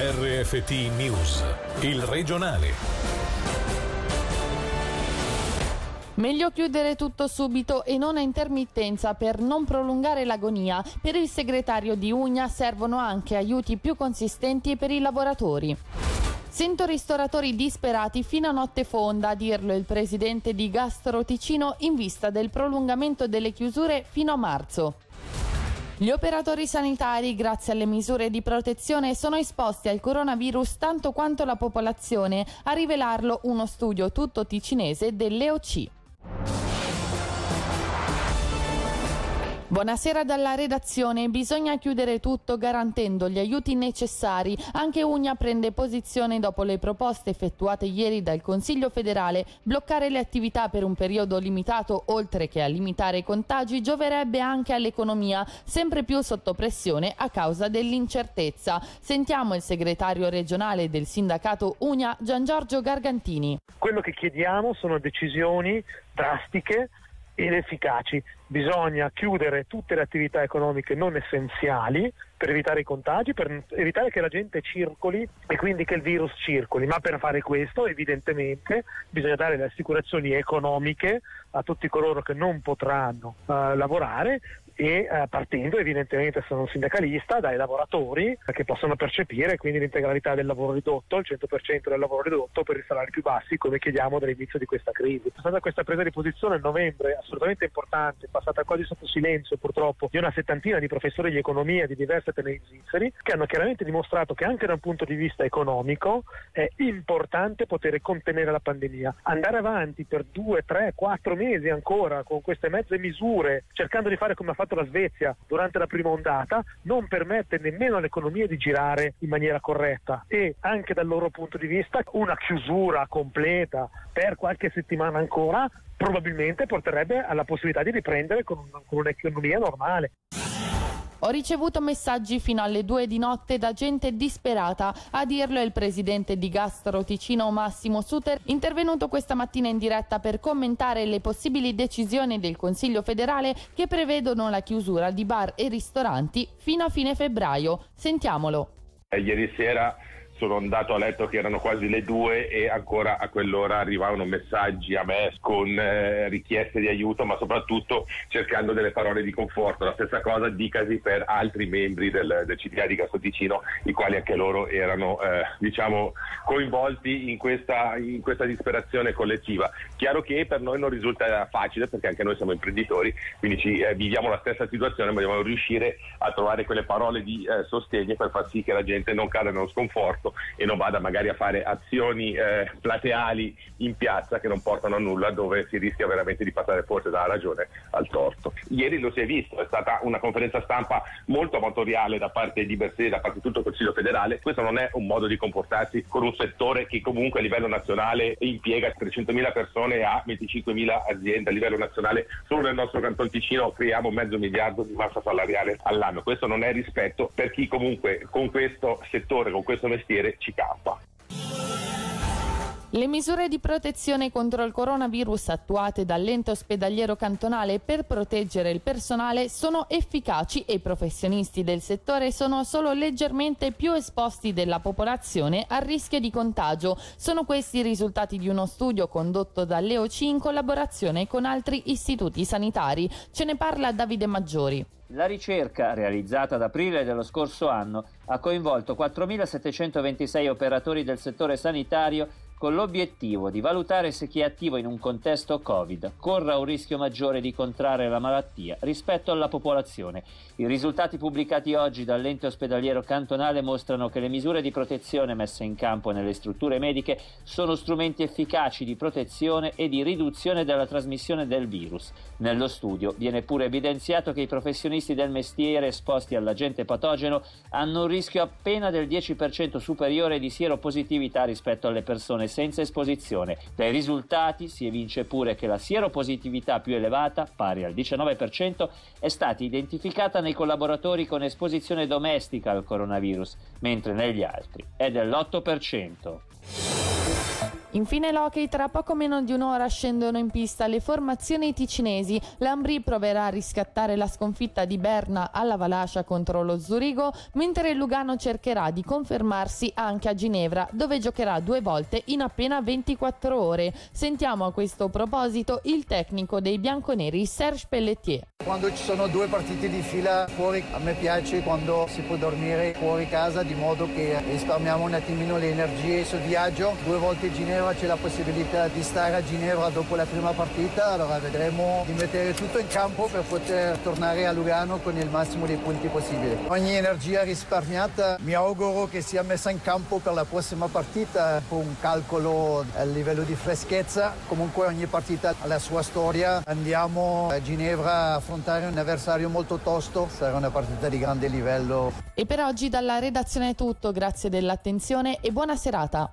RFT News, il regionale. Meglio chiudere tutto subito e non a intermittenza per non prolungare l'agonia. Per il segretario di Ugna servono anche aiuti più consistenti per i lavoratori. Sento ristoratori disperati fino a notte fonda, a dirlo il presidente di Gastro Ticino in vista del prolungamento delle chiusure fino a marzo. Gli operatori sanitari, grazie alle misure di protezione, sono esposti al coronavirus tanto quanto la popolazione, a rivelarlo uno studio tutto ticinese dell'EOC. Buonasera dalla redazione. Bisogna chiudere tutto garantendo gli aiuti necessari. Anche Ugna prende posizione dopo le proposte effettuate ieri dal Consiglio federale. Bloccare le attività per un periodo limitato, oltre che a limitare i contagi, gioverebbe anche all'economia, sempre più sotto pressione a causa dell'incertezza. Sentiamo il segretario regionale del sindacato Ugna, Gian Giorgio Gargantini. Quello che chiediamo sono decisioni drastiche ed efficaci. Bisogna chiudere tutte le attività economiche non essenziali per evitare i contagi, per evitare che la gente circoli e quindi che il virus circoli, ma per fare questo evidentemente bisogna dare le assicurazioni economiche a tutti coloro che non potranno uh, lavorare e uh, partendo evidentemente sono un sindacalista dai lavoratori che possono percepire quindi l'integralità del lavoro ridotto, il 100% del lavoro ridotto per i salari più bassi come chiediamo dall'inizio di questa crisi. È stata questa presa di posizione a novembre assolutamente importante, passata quasi sotto silenzio purtroppo di una settantina di professori di economia di diverse teneri svizzeri che hanno chiaramente dimostrato che anche da un punto di vista economico è importante poter contenere la pandemia. Andare avanti per due, tre, quattro mesi ancora con queste mezze misure cercando di fare come ha fatto la Svezia durante la prima ondata non permette nemmeno all'economia di girare in maniera corretta e anche dal loro punto di vista una chiusura completa per qualche settimana ancora probabilmente porterebbe alla possibilità di riprendere con, con un'economia normale. Ho ricevuto messaggi fino alle due di notte da gente disperata, a dirlo il presidente di Gastro Ticino Massimo Suter, intervenuto questa mattina in diretta per commentare le possibili decisioni del Consiglio federale che prevedono la chiusura di bar e ristoranti fino a fine febbraio. Sentiamolo. Eh, ieri sera sono andato a letto che erano quasi le due e ancora a quell'ora arrivavano messaggi a me con eh, richieste di aiuto, ma soprattutto cercando delle parole di conforto. La stessa cosa dicasi per altri membri del, del CDA di Cassoticino, i quali anche loro erano eh, diciamo, coinvolti in questa, in questa, disperazione collettiva. Chiaro che per noi non risulta facile perché anche noi siamo imprenditori, quindi ci, eh, viviamo la stessa situazione, ma dobbiamo riuscire a trovare quelle parole di eh, sostegno per far sì che la gente non cada nello sconforto fatto e non vada magari a fare azioni eh, plateali in piazza che non portano a nulla dove si rischia veramente di passare forse dalla ragione al torto. Ieri lo si è visto, è stata una conferenza stampa molto amatoriale da parte di Bersè, da parte di tutto il Consiglio federale, questo non è un modo di comportarsi con un settore che comunque a livello nazionale impiega 300.000 persone e ha 25.000 aziende a livello nazionale, solo nel nostro Canton Ticino creiamo mezzo miliardo di massa salariale all'anno, questo non è rispetto per chi comunque con questo settore, con questo mestiere vedere ci campa. Le misure di protezione contro il coronavirus attuate dall'ente ospedaliero cantonale per proteggere il personale sono efficaci e i professionisti del settore sono solo leggermente più esposti della popolazione al rischio di contagio. Sono questi i risultati di uno studio condotto dall'EOC in collaborazione con altri istituti sanitari. Ce ne parla Davide Maggiori. La ricerca, realizzata ad aprile dello scorso anno, ha coinvolto 4.726 operatori del settore sanitario con l'obiettivo di valutare se chi è attivo in un contesto Covid corra un rischio maggiore di contrarre la malattia rispetto alla popolazione. I risultati pubblicati oggi dall'ente ospedaliero cantonale mostrano che le misure di protezione messe in campo nelle strutture mediche sono strumenti efficaci di protezione e di riduzione della trasmissione del virus. Nello studio viene pure evidenziato che i professionisti del mestiere esposti all'agente patogeno hanno un rischio appena del 10% superiore di sieropositività rispetto alle persone senza esposizione. Dai risultati si evince pure che la sieropositività più elevata, pari al 19%, è stata identificata nei collaboratori con esposizione domestica al coronavirus, mentre negli altri è dell'8%. Infine l'hockey, tra poco meno di un'ora scendono in pista le formazioni ticinesi. L'Ambri proverà a riscattare la sconfitta di Berna alla Valascia contro lo Zurigo, mentre il Lugano cercherà di confermarsi anche a Ginevra, dove giocherà due volte in appena 24 ore. Sentiamo a questo proposito il tecnico dei bianconeri Serge Pelletier. Quando ci sono due partite di fila fuori, a me piace quando si può dormire fuori casa di modo che risparmiamo un attimino le energie sul viaggio. Due volte Ginevra Ginevra c'è la possibilità di stare a Ginevra dopo la prima partita, allora vedremo di mettere tutto in campo per poter tornare a Lugano con il massimo dei punti possibili. Ogni energia risparmiata mi auguro che sia messa in campo per la prossima partita con un calcolo a livello di freschezza. Comunque ogni partita ha la sua storia. Andiamo a Ginevra a affrontare un avversario molto tosto, sarà una partita di grande livello. E per oggi dalla redazione è tutto, grazie dell'attenzione e buona serata